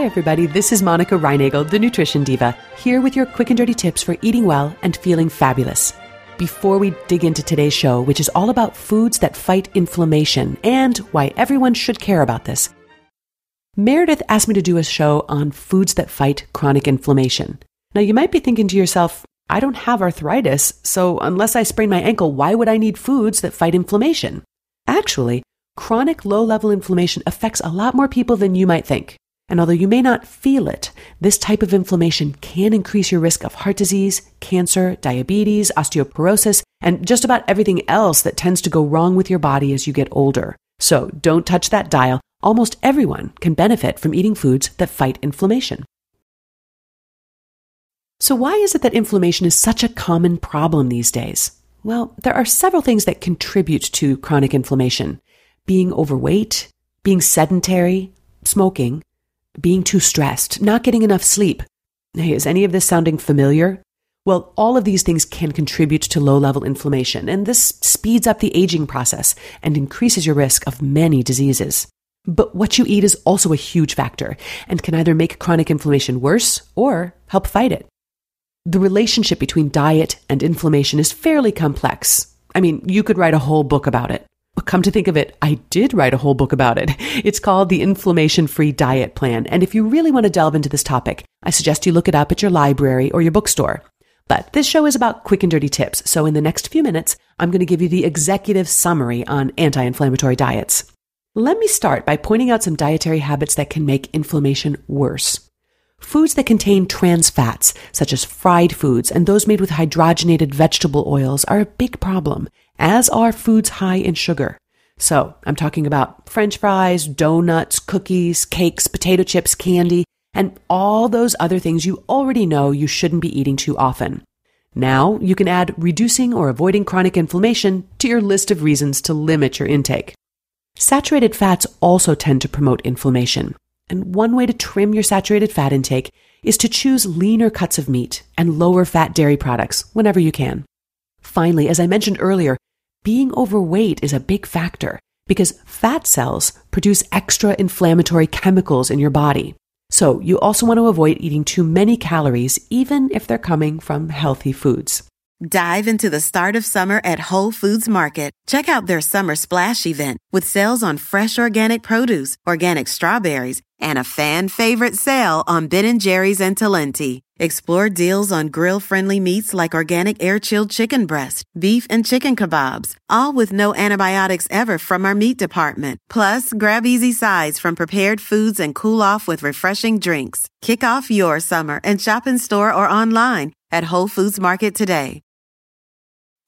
Hi, everybody. This is Monica Reinagel, the Nutrition Diva, here with your quick and dirty tips for eating well and feeling fabulous. Before we dig into today's show, which is all about foods that fight inflammation and why everyone should care about this, Meredith asked me to do a show on foods that fight chronic inflammation. Now, you might be thinking to yourself, I don't have arthritis, so unless I sprain my ankle, why would I need foods that fight inflammation? Actually, chronic low level inflammation affects a lot more people than you might think. And although you may not feel it, this type of inflammation can increase your risk of heart disease, cancer, diabetes, osteoporosis, and just about everything else that tends to go wrong with your body as you get older. So don't touch that dial. Almost everyone can benefit from eating foods that fight inflammation. So, why is it that inflammation is such a common problem these days? Well, there are several things that contribute to chronic inflammation being overweight, being sedentary, smoking, being too stressed, not getting enough sleep. Hey, is any of this sounding familiar? Well, all of these things can contribute to low level inflammation, and this speeds up the aging process and increases your risk of many diseases. But what you eat is also a huge factor and can either make chronic inflammation worse or help fight it. The relationship between diet and inflammation is fairly complex. I mean, you could write a whole book about it. Come to think of it, I did write a whole book about it. It's called The Inflammation Free Diet Plan. And if you really want to delve into this topic, I suggest you look it up at your library or your bookstore. But this show is about quick and dirty tips. So in the next few minutes, I'm going to give you the executive summary on anti inflammatory diets. Let me start by pointing out some dietary habits that can make inflammation worse. Foods that contain trans fats, such as fried foods and those made with hydrogenated vegetable oils, are a big problem, as are foods high in sugar. So, I'm talking about french fries, donuts, cookies, cakes, potato chips, candy, and all those other things you already know you shouldn't be eating too often. Now, you can add reducing or avoiding chronic inflammation to your list of reasons to limit your intake. Saturated fats also tend to promote inflammation. And one way to trim your saturated fat intake is to choose leaner cuts of meat and lower fat dairy products whenever you can. Finally, as I mentioned earlier, being overweight is a big factor because fat cells produce extra inflammatory chemicals in your body. So you also want to avoid eating too many calories, even if they're coming from healthy foods. Dive into the start of summer at Whole Foods Market. Check out their summer splash event with sales on fresh organic produce, organic strawberries, and a fan favorite sale on Ben & Jerry's and Talenti. Explore deals on grill-friendly meats like organic air-chilled chicken breast, beef and chicken kebabs, all with no antibiotics ever from our meat department. Plus, grab easy sides from prepared foods and cool off with refreshing drinks. Kick off your summer and shop in store or online at Whole Foods Market today.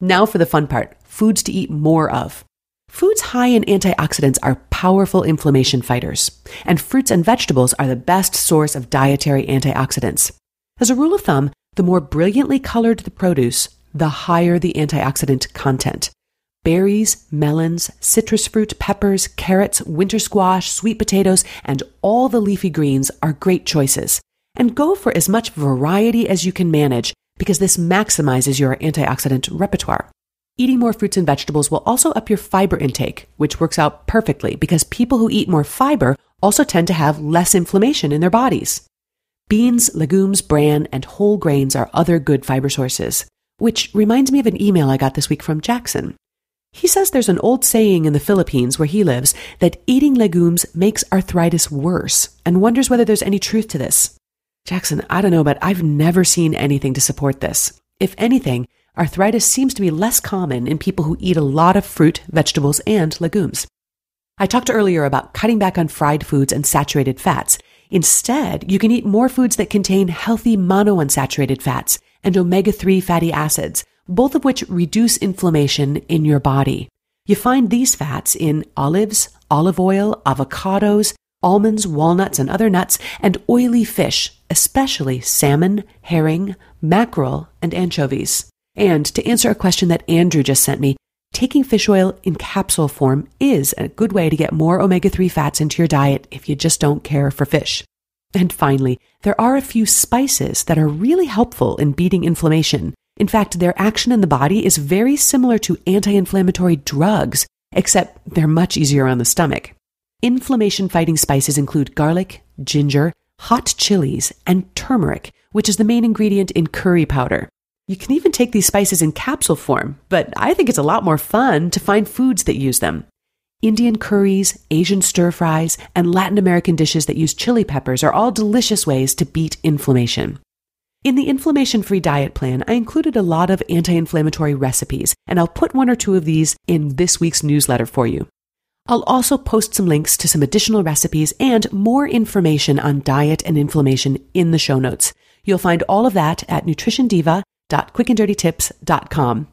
Now for the fun part foods to eat more of. Foods high in antioxidants are powerful inflammation fighters, and fruits and vegetables are the best source of dietary antioxidants. As a rule of thumb, the more brilliantly colored the produce, the higher the antioxidant content. Berries, melons, citrus fruit, peppers, carrots, winter squash, sweet potatoes, and all the leafy greens are great choices. And go for as much variety as you can manage because this maximizes your antioxidant repertoire. Eating more fruits and vegetables will also up your fiber intake, which works out perfectly because people who eat more fiber also tend to have less inflammation in their bodies. Beans, legumes, bran, and whole grains are other good fiber sources, which reminds me of an email I got this week from Jackson. He says there's an old saying in the Philippines where he lives that eating legumes makes arthritis worse and wonders whether there's any truth to this. Jackson, I don't know, but I've never seen anything to support this. If anything, arthritis seems to be less common in people who eat a lot of fruit, vegetables, and legumes. I talked earlier about cutting back on fried foods and saturated fats. Instead, you can eat more foods that contain healthy monounsaturated fats and omega 3 fatty acids, both of which reduce inflammation in your body. You find these fats in olives, olive oil, avocados, almonds, walnuts, and other nuts, and oily fish, especially salmon, herring, mackerel, and anchovies. And to answer a question that Andrew just sent me, taking fish oil in capsule form is a good way to get more omega 3 fats into your diet if you just don't care for fish. And finally, there are a few spices that are really helpful in beating inflammation. In fact, their action in the body is very similar to anti inflammatory drugs, except they're much easier on the stomach. Inflammation fighting spices include garlic, ginger, hot chilies, and turmeric, which is the main ingredient in curry powder. You can even take these spices in capsule form, but I think it's a lot more fun to find foods that use them. Indian curries, Asian stir fries, and Latin American dishes that use chili peppers are all delicious ways to beat inflammation. In the inflammation free diet plan, I included a lot of anti inflammatory recipes, and I'll put one or two of these in this week's newsletter for you. I'll also post some links to some additional recipes and more information on diet and inflammation in the show notes. You'll find all of that at nutritiondiva.quickanddirtytips.com.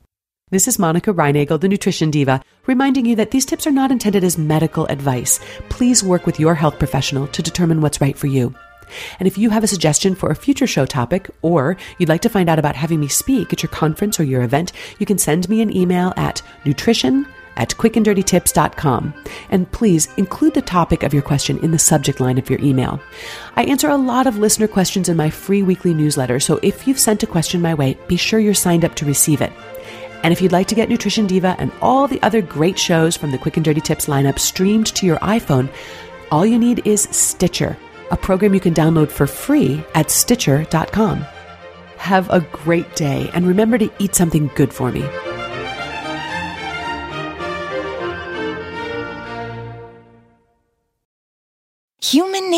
This is Monica Reinagel, the Nutrition Diva, reminding you that these tips are not intended as medical advice. Please work with your health professional to determine what's right for you. And if you have a suggestion for a future show topic, or you'd like to find out about having me speak at your conference or your event, you can send me an email at nutrition at quickanddirtytips.com. And please include the topic of your question in the subject line of your email. I answer a lot of listener questions in my free weekly newsletter, so if you've sent a question my way, be sure you're signed up to receive it. And if you'd like to get Nutrition Diva and all the other great shows from the Quick and Dirty Tips lineup streamed to your iPhone, all you need is Stitcher, a program you can download for free at Stitcher.com. Have a great day and remember to eat something good for me.